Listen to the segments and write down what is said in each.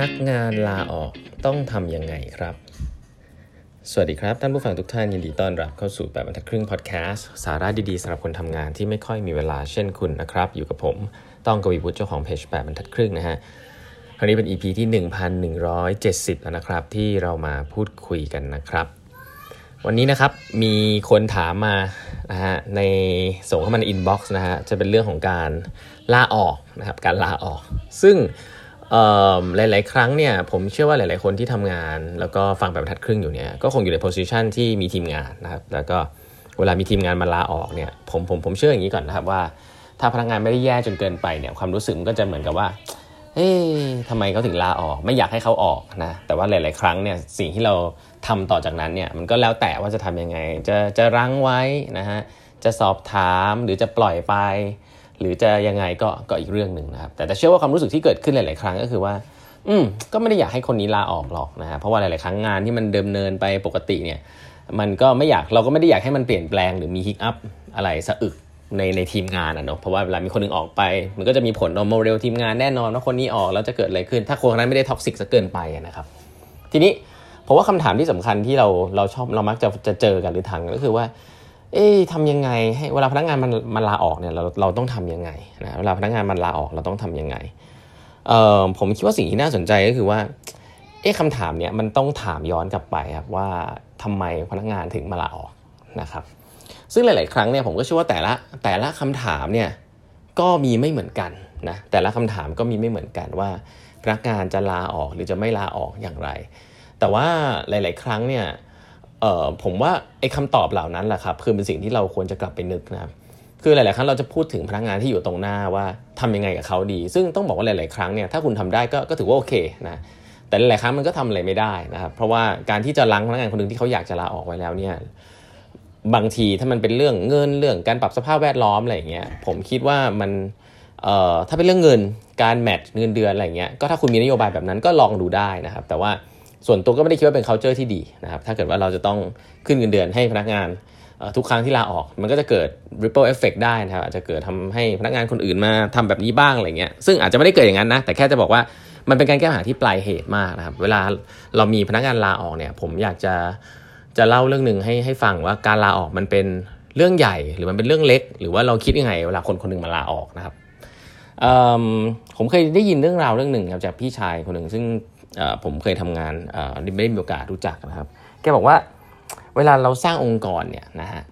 พนักงานลาออกต้องทำยังไงครับ สวัสดีครับ ท่านผู้ฟังทุกท่านยินดีต้อนรับเข้าสู่แปดบรรทัดครึ่งพอดแคสต์สาระดีๆสำหรับคนทำงานที่ไม่ค่อยมีเวลาเช่นคุณนะครับ อยู่กับผมต้องกวีวุฒิเจ้าของเพจแปดบรรทัดครึ่งนะฮะครั้งนี้เป็น EP ที่ 1170 แล้วนะครับ ที่เรามาพูดคุยกันนะครับ วันนี้นะครับมีคนถามมานะฮะในส่งเข้ามาใน inbox นะฮะจะเป็นเรื่องของการลาออกนะครับการลาออก ซึ่ง หลาย ๆ ครั้งเนี่ยผมเชื่อว่าหลาย ๆ คนที่ทำงาน แล้วก็ฟังแบบทัดครึ่งอยู่เนี่ยก็คงอยู่ในโพสิชันที่มีทีมงานนะครับแล้วก็เวลามีทีมงานมาลาออกเนี่ยผมผมผมเชื่ออย่างนี้ก่อนนะครับว่า ถ้าพนักงานไม่ได้แย่จนเกินไปเนี่ยความรู้สึกมันก็จะเหมือนกับว่าเอ๊ะทำไมเขาถึงลาออก ไม่อยากให้เขาออกนะแต่ว่าหลาย ๆ ครั้งเนี่ยสิ่งที่เราทำต่อจากนั้นเนี่ยมันก็แล้วแต่ว่าจะทํำยังไง จะจะรั้งไว้นะฮะจะสอบถามหรือจะปล่อยไป หรือจะยังไงก็ก็อีกเรื่องหนึ่งนะครับ แต่แต่เชื่อว่าความรู้สึกที่เกิดขึ้นหลาย ๆ ครั้งก็คือว่า อืมก็ไม่ได้อยากให้คนนี้ลาออกหรอกนะฮะเพราะว่าหลาย ๆ ครั้งงานที่มันเดิมเนินไปปกติเนี่ย มันก็ไม่อยากเราก็ไม่ได้อยากให้มันเปลี่ยนแปลงหรือมี hiccup อะไรสะอึกในในทีมงานอะเนาะเพราะว่าเวลามีคนนึงออกไป มันก็จะมีผลต่อ morale ทีมงานแน่นอนว่าคนนี้ออกแล้วจะเกิดอะไรขึ้น ถ้าคนนั้นไม่ได้ toxic ซะเกินไปนะครับ ทีนี้เพราะว่าคำถามที่สำคัญที่เราเราชอบเรามักจะจะเจอกันหรือทางก็คือว่า เอ๊ะทำยังไงให้เวลาพนักงานมันมันลาออกเนี่ยเราเราต้องทํำยังไงนะเวลาพนักงานมันลาออกเราต้องทํำยังไงเอ่อผมคิดว่าสิ่งที่น่าสนใจก็คือว่าเอ๊ะคำถามเนี่ยมันต้องถามย้อนกลับไปครับว่าทำไมพนักงานถึงมาลาออกนะครับ ซึ่งหลาย ๆ ครั้งเนี่ยผมก็เชื่อว่าแต่ละแต่ละคำถามเนี่ยก็มีไม่เหมือนกันนะแต่ละคำถามก็มีไม่เหมือนกันว่าพนักงานจะลาออกหรือจะไม่ลาออกอย่างไร แต่ว่าหลาย ๆ ครั้งเนี่ย ผมว่าไอ้คำตอบเหล่านั้นแหละครับคือเป็นสิ่งที่เราควรจะกลับไปนึกนะครับคือหลาย ๆ ครั้งเราจะพูดถึงพนักงานที่อยู่ตรงหน้าว่าทำยังไงกับเขาดี ซึ่งต้องบอกว่าหลาย ๆ ครั้งเนี่ยถ้าคุณทำได้ก็ก็ถือว่าโอเคนะแต่หลายๆครั้งมันก็ทำอะไรไม่ได้นะครับเพราะว่าการที่จะล้างพนักงานคนหนึ่งที่เขาอยากจะลาออกไว้แล้วเนี่ยบางทีถ้ามันเป็นเรื่องเงินเรื่องการปรับสภาพแวดล้อมอะไรอย่างเงี้ยผมคิดว่ามันเอ่อถ้าเป็นเรื่องเงินการแมทเงินเดือนอะไรเงี้ยก็ถ้าคุณมีนโยบายแบบนั้นก็ลองดูได้นะครับแต่ว่า ส่วนตัวก็ไม่ได้คิดว่าเป็น culture ที่ดีนะครับถ้าเกิดว่าเราจะต้องขึ้นเงินเดือนให้พนักงานทุกครั้งที่ลาออก มันก็จะเกิด ripple effect ได้นะครับอาจจะเกิดทำให้พนักงานคนอื่นมาทำแบบนี้บ้างอะไรเงี้ยซึ่งอาจจะไม่ได้เกิดอย่างนั้นนะแต่แค่จะบอกว่ามันเป็นการแก้ปัญหาที่ปลายเหตุมากนะครับเวลาเรามีพนักงานลาออกเนี่ยผมอยากจะจะเล่าเรื่องหนึ่งให้ให้ฟังว่าการลาออกมันเป็นเรื่องใหญ่หรือมันเป็นเรื่องเล็ก หรือว่าเราคิดยังไงเวลาคนคนหนึ่งมาลาออกนะครับผมเคยได้ยินเรื่องราวเรื่องหนึ่งครับจากพี่ชายคนหนึ่งซึ่ง ผมเคยทำงานไม่ได้มีโอกาสรู้จักนะครับ แกบอกว่าเวลาเราสร้างองค์กรเนี่ยนะฮะ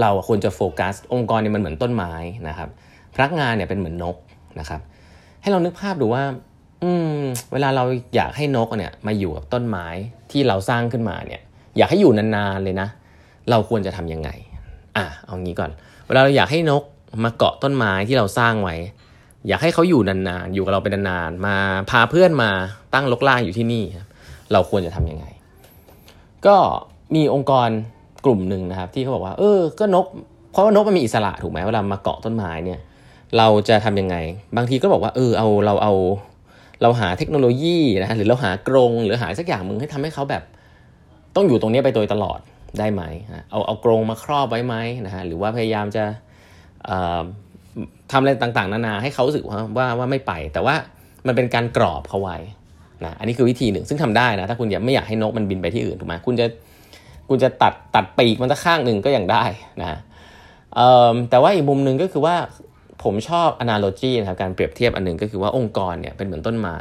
เราควรจะโฟกัส องค์กรเนี่ยมันเหมือนต้นไม้นะครับ พนักงานเนี่ยเป็นเหมือนนกนะครับ ให้เรานึกภาพดูว่า อืม เวลาเราอยากให้นกเนี่ยมาอยู่กับต้นไม้ที่เราสร้างขึ้นมาเนี่ย อยากให้อยู่นานๆเลยนะ เราควรจะทํำยังไง อะเอางี้ก่อน เวลาเราอยากให้นกมาเกาะต้นไม้ที่เราสร้างไว้ อยากให้เขาอยู่นานๆ อยู่กับเราเป็นนานๆ มาพาเพื่อนมาตั้งลกล่างอยู่ที่นี่ครับ เราควรจะทํำยังไง ก็มีองค์กรกลุ่มหนึ่งนะครับ ที่เขาบอกว่า เออ ก็นก เพราะว่านกมันมีอิสระถูกไหมเวลามาเกาะต้นไม้เนี่ย เราจะทํำยังไง บางทีก็บอกว่า เออ เอา เราเอา เราหาเทคโนโลยีนะหรือเราหากรงหรือหาสักอย่างมึงให้ทำให้เขาแบบ ต้องอยู่ตรงนี้ไปโดยตลอดได้ไหม เอาเอากรงมาครอบไว้ไหมนะฮะ หรือว่าพยายามจะ ทำอะไรต่างๆ นานาให้เขาสึกว่าว่าว่าไม่ไป แต่ว่ามันเป็นการกรอบเขาไว้นะอันนี้คือวิธีหนึ่งซึ่งทำได้นะถ้าคุณอยากไม่อยากให้นกมันบินไปที่อื่นถูกไหมคุณจะคุณจะตัดตัดปีกมันสักข้างหนึ่งก็ยังได้นะแต่ว่าอีกมุมหนึ่งก็คือว่าผมชอบ analogy นะครับการเปรียบเทียบอันหนึ่งก็คือว่าองค์กรเนี่ยเป็นเหมือนต้นไม้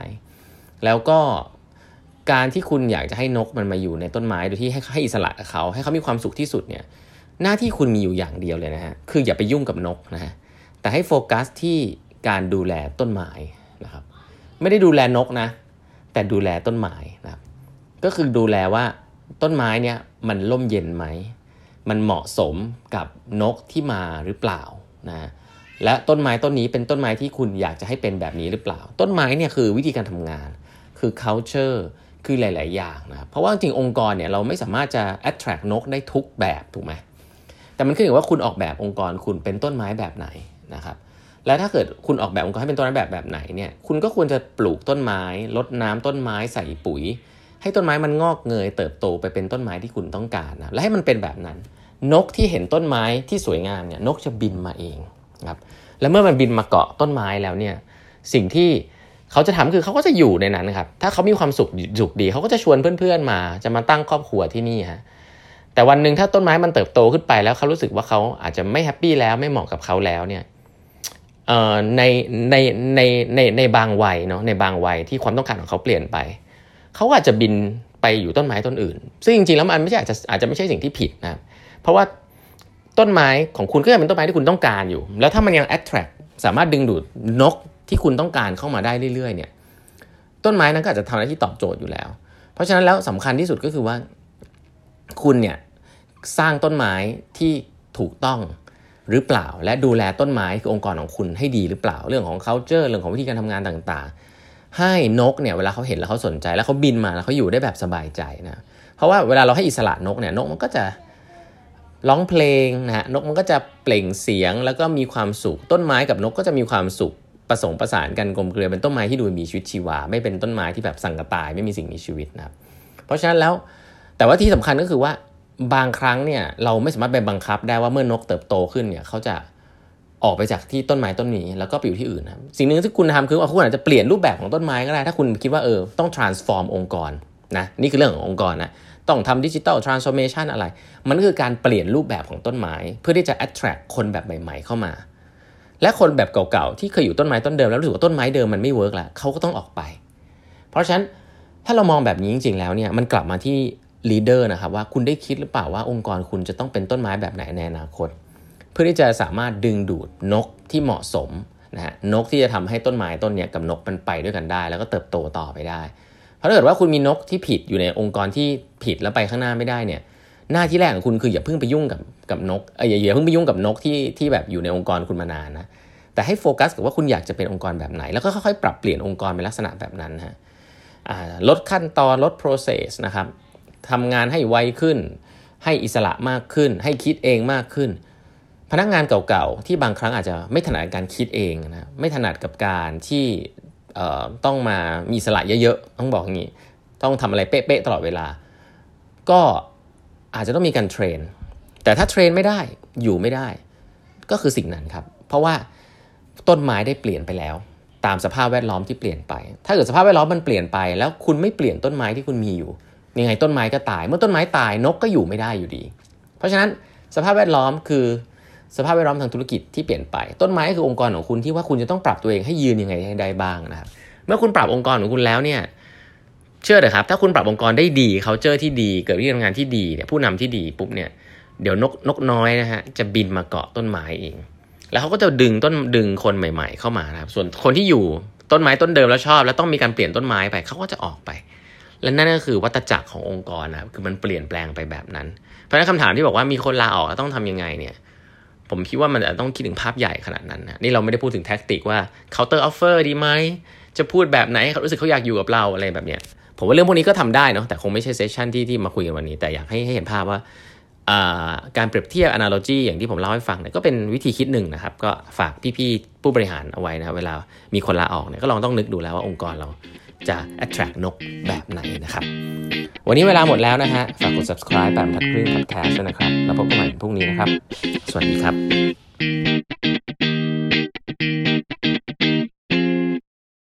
แล้วก็การที่คุณอยากจะให้นกมันมาอยู่ในต้นไม้โดยที่ให้ให้อิสระกับเขาให้เขามีความสุขที่สุดเนี่ยหน้าที่คุณมีอยู่อย่างเดียวเลยนะฮะคืออย่าไปยุ่งกับนกนะฮะ แต่ให้โฟกัสที่การดูแลต้นไม้นะครับ ไม่ได้ดูแลนกนะ แต่ดูแลต้นไม้นะครับ ก็คือดูแลว่าต้นไม้เนี่ยมันร่มเย็นไหม มันเหมาะสมกับนกที่มาหรือเปล่านะและต้นไม้ต้นนี้เป็นต้นไม้ที่คุณอยากจะให้เป็นแบบนี้หรือเปล่า ต้นไม้เนี่ยคือวิธีการทำงาน คือ culture คือหลาย ๆ อย่างนะเพราะว่าจริงองค์กรเนี่ยเราไม่สามารถจะ attract นกได้ทุกแบบถูกไหมแต่มันขึ้นอยู่ว่าคุณออกแบบองค์กรคุณเป็นต้นไม้แบบไหน นะครับและถ้าเกิดคุณออกแบบองค์กรให้เป็นต้นไม้แบบแบบไหนเนี่ยคุณก็ควรจะปลูกต้นไม้ลดน้ำต้นไม้ใส่ปุ๋ย ให้ต้นไม้มันงอกเงย เติบโตไปเป็นต้นไม้ที่คุณต้องการนะและให้มันเป็นแบบนั้น นกที่เห็นต้นไม้ที่สวยงามเนี่ยนกจะบินมาเองครับและเมื่อมันบินมาเกาะต้นไม้แล้วเนี่ยสิ่งที่เขาจะทำคือเขาก็จะอยู่ในนั้นครับถ้าเขามีความสุขสุขดีเขาก็จะชวนเพื่อนๆมา จะมาตั้งครอบครัวที่นี่ฮะแต่วันหนึ่งถ้าต้นไม้มันเติบโตขึ้นไปแล้วเขารู้สึกว่าเขาอาจจะไม่แฮปปี้แล้วไม่เหมาะกับเขาแล้วเนี่ย ในในในในในบางวัยเนาะในบางวัยที่ความต้องการของเขาเปลี่ยนไป เขาอาจจะบินไปอยู่ต้นไม้ต้นอื่น ซึ่งจริงๆแล้วมันไม่ใช่อาจจะอาจจะไม่ใช่สิ่งที่ผิดนะเพราะว่าต้นไม้ของคุณก็ยังเป็นต้นไม้ที่คุณต้องการอยู่ แล้วถ้ามันยัง attract สามารถดึงดูดนกที่คุณต้องการเข้ามาได้เรื่อยๆ เนี่ย ต้นไม้นั้นก็อาจจะทำหน้าที่ตอบโจทย์อยู่แล้ว เพราะฉะนั้นแล้วสำคัญที่สุดก็คือว่า คุณเนี่ยสร้างต้นไม้ที่ถูกต้อง หรือเปล่า และดูแลต้นไม้คือองค์กรของคุณให้ดีหรือเปล่า เรื่องของ culture เรื่องของวิธีการทำงานต่างๆ ให้นกเนี่ยเวลาเขาเห็นแล้วเขาสนใจแล้วเขาบินมาแล้วเขาอยู่ได้แบบสบายใจนะเพราะว่าเวลาเราให้อิสระนกเนี่ยนกมันก็จะร้องเพลงนะฮะนกมันก็จะเปล่งเสียงแล้วก็มีความสุข ต้นไม้กับนกก็จะมีความสุขผสมประสานกันกลมเกลียวเป็นต้นไม้ที่ดูมีชีวิตชีวา ไม่เป็นต้นไม้ที่แบบสังกตายไม่มีสิ่งมีชีวิตนะครับเพราะฉะนั้นแล้วแต่ว่าที่สำคัญก็คือว่า บางครั้งเนี่ยเราไม่สามารถไปบังคับได้ว่าเมื่อนกเติบโตขึ้นเนี่ยเขาจะออกไปจากที่ต้นไม้ต้นนี้ แล้วก็ไปอยู่ที่อื่นนะสิ่งหนึ่งที่คุณทำคือว่าคุณอาจจะเปลี่ยนรูปแบบของต้นไม้ก็ได้ถ้าคุณคิดว่าเออต้อง transform องค์กรนะนี่คือเรื่องขององค์กรนะต้องทำ digital transformation อะไร มันก็คือการเปลี่ยนรูปแบบของต้นไม้ เพื่อที่จะ attract คนแบบใหม่ ๆ เข้ามา และคนแบบเก่าๆ ที่เคยอยู่ต้นไม้ต้นเดิมแล้วรู้สึกว่าต้นไม้เดิมมันไม่ work แล้วเขาก็ต้องออกไป เพราะฉะนั้นถ้าเรามองแบบนี้จริง ๆ แล้วเนี่ยมันกลับมาที่ ลีดเดอร์นะครับว่าคุณได้คิดหรือเปล่าว่าองค์กรคุณจะต้องเป็นต้นไม้แบบไหนในอนาคต เพื่อที่จะสามารถดึงดูดนกที่เหมาะสมนะฮะนกที่จะทำให้ต้นไม้ต้นเนี้ยกับนกมันไปด้วยกันได้ แล้วก็เติบโตต่อไปได้ เพราะถ้าเกิดว่าคุณมีนกที่ผิดอยู่ในองค์กรที่ผิดแล้วไปข้างหน้าไม่ได้เนี่ยหน้าที่แรกของคุณคืออย่าเพิ่งไปยุ่งกับกับนกเอออย่าอย่าเพิ่งไปยุ่งกับนกที่ที่แบบอยู่ในองค์กรคุณมานานนะแต่ให้โฟกัสกับว่าคุณอยากจะเป็นองค์กรแบบไหน แล้วก็ค่อยๆปรับเปลี่ยนองค์กรเป็นลักษณะแบบนั้นฮะลดขั้นตอนลด process นะครับ ทำงานให้ไวขึ้น ให้อิสระมากขึ้น ให้คิดเองมากขึ้น พนักงานเก่าๆที่บางครั้งอาจจะไม่ถนัดการคิดเองนะไม่ถนัดกับการที่ต้องมามีอิสระเยอะๆต้องบอกอย่างนี้ต้องทำอะไรเป๊ะๆตลอดเวลา ก็อาจจะต้องมีการ train แต่ถ้าเทรนไม่ได้อยู่ไม่ได้ ก็คือสิ่งนั้นครับ เพราะว่าต้นไม้ได้เปลี่ยนไปแล้ว ตามสภาพแวดล้อมที่เปลี่ยนไป ถ้าเกิดสภาพแวดล้อมมันเปลี่ยนไป แล้วคุณไม่เปลี่ยนต้นไม้ที่คุณมีอยู่ ยังไงต้นไม้ก็ตาย เมื่อต้นไม้ตายนกก็อยู่ไม่ได้อยู่ดี เพราะฉะนั้นสภาพแวดล้อมคือสภาพแวดล้อมทางธุรกิจที่เปลี่ยนไป ต้นไม้คือองค์กรของคุณที่ว่าคุณจะต้องปรับตัวเองให้ยืนยังไงให้ได้บ้างนะครับเมื่อคุณปรับองค์กรของคุณแล้วเนี่ยเชื่อเลยครับ ถ้าคุณปรับองค์กรได้ดีเขาเจอที่ดี เกิดวิธีทำงานที่ดีเนี่ยผู้นำที่ดีปุ๊บเนี่ยเดี๋ยวนกนกน้อยนะฮะจะบินมาเกาะต้นไม้เอง แล้วเขาก็จะดึงต้นดึงคนใหม่ ๆ เข้ามานะครับส่วนคนที่อยู่ต้นไม้ต้นเดิมแล้วชอบ แล้วต้องมีการเปลี่ยนต้นไม้ไปเขาก็จะออกไป และนั่นก็คือวัตจักรขององค์กรนะคือมันเปลี่ยนแปลงไปแบบนั้น เพราะฉะนั้นคำถามที่บอกว่ามีคนลาออกแล้วต้องทํำยังไงเนี่ย ผมคิดว่ามันจะต้องคิดถึงภาพใหญ่ขนาดนั้นนะนี่เราไม่ได้พูดถึงแท็กติกว่า counter offer ดีไหมจะพูดแบบไหนเขารู้สึกเขาอยากอยู่กับเราอะไรแบบเนี้ยผมว่าเรื่องพวกนี้ก็ทำได้เนาะแต่คงไม่ใช่เซสชันที่ที่มาคุยกันวันนี้ แต่อยากให้ให้เห็นภาพว่าการเปรียบเทียบ analogy อย่างที่ผมเล่าให้ฟังเนี่ยก็เป็นวิธีคิดหนึ่งนะครับ ก็ฝากพี่ๆผู้บริหารเอาไว้นะเวลามีคนลาออกเนี่ยก็ลองต้องนึกดูแล้วว่าองค์กรเรา จะ attract นกแบบไหนนะครับ วันนี้เวลาหมดแล้วนะฮะ ฝากกด subscribe แบบทัดครึ่ง podcast นะครับ แล้วพบกันใหม่พรุ่งนี้นะครับ สวัสดีครับ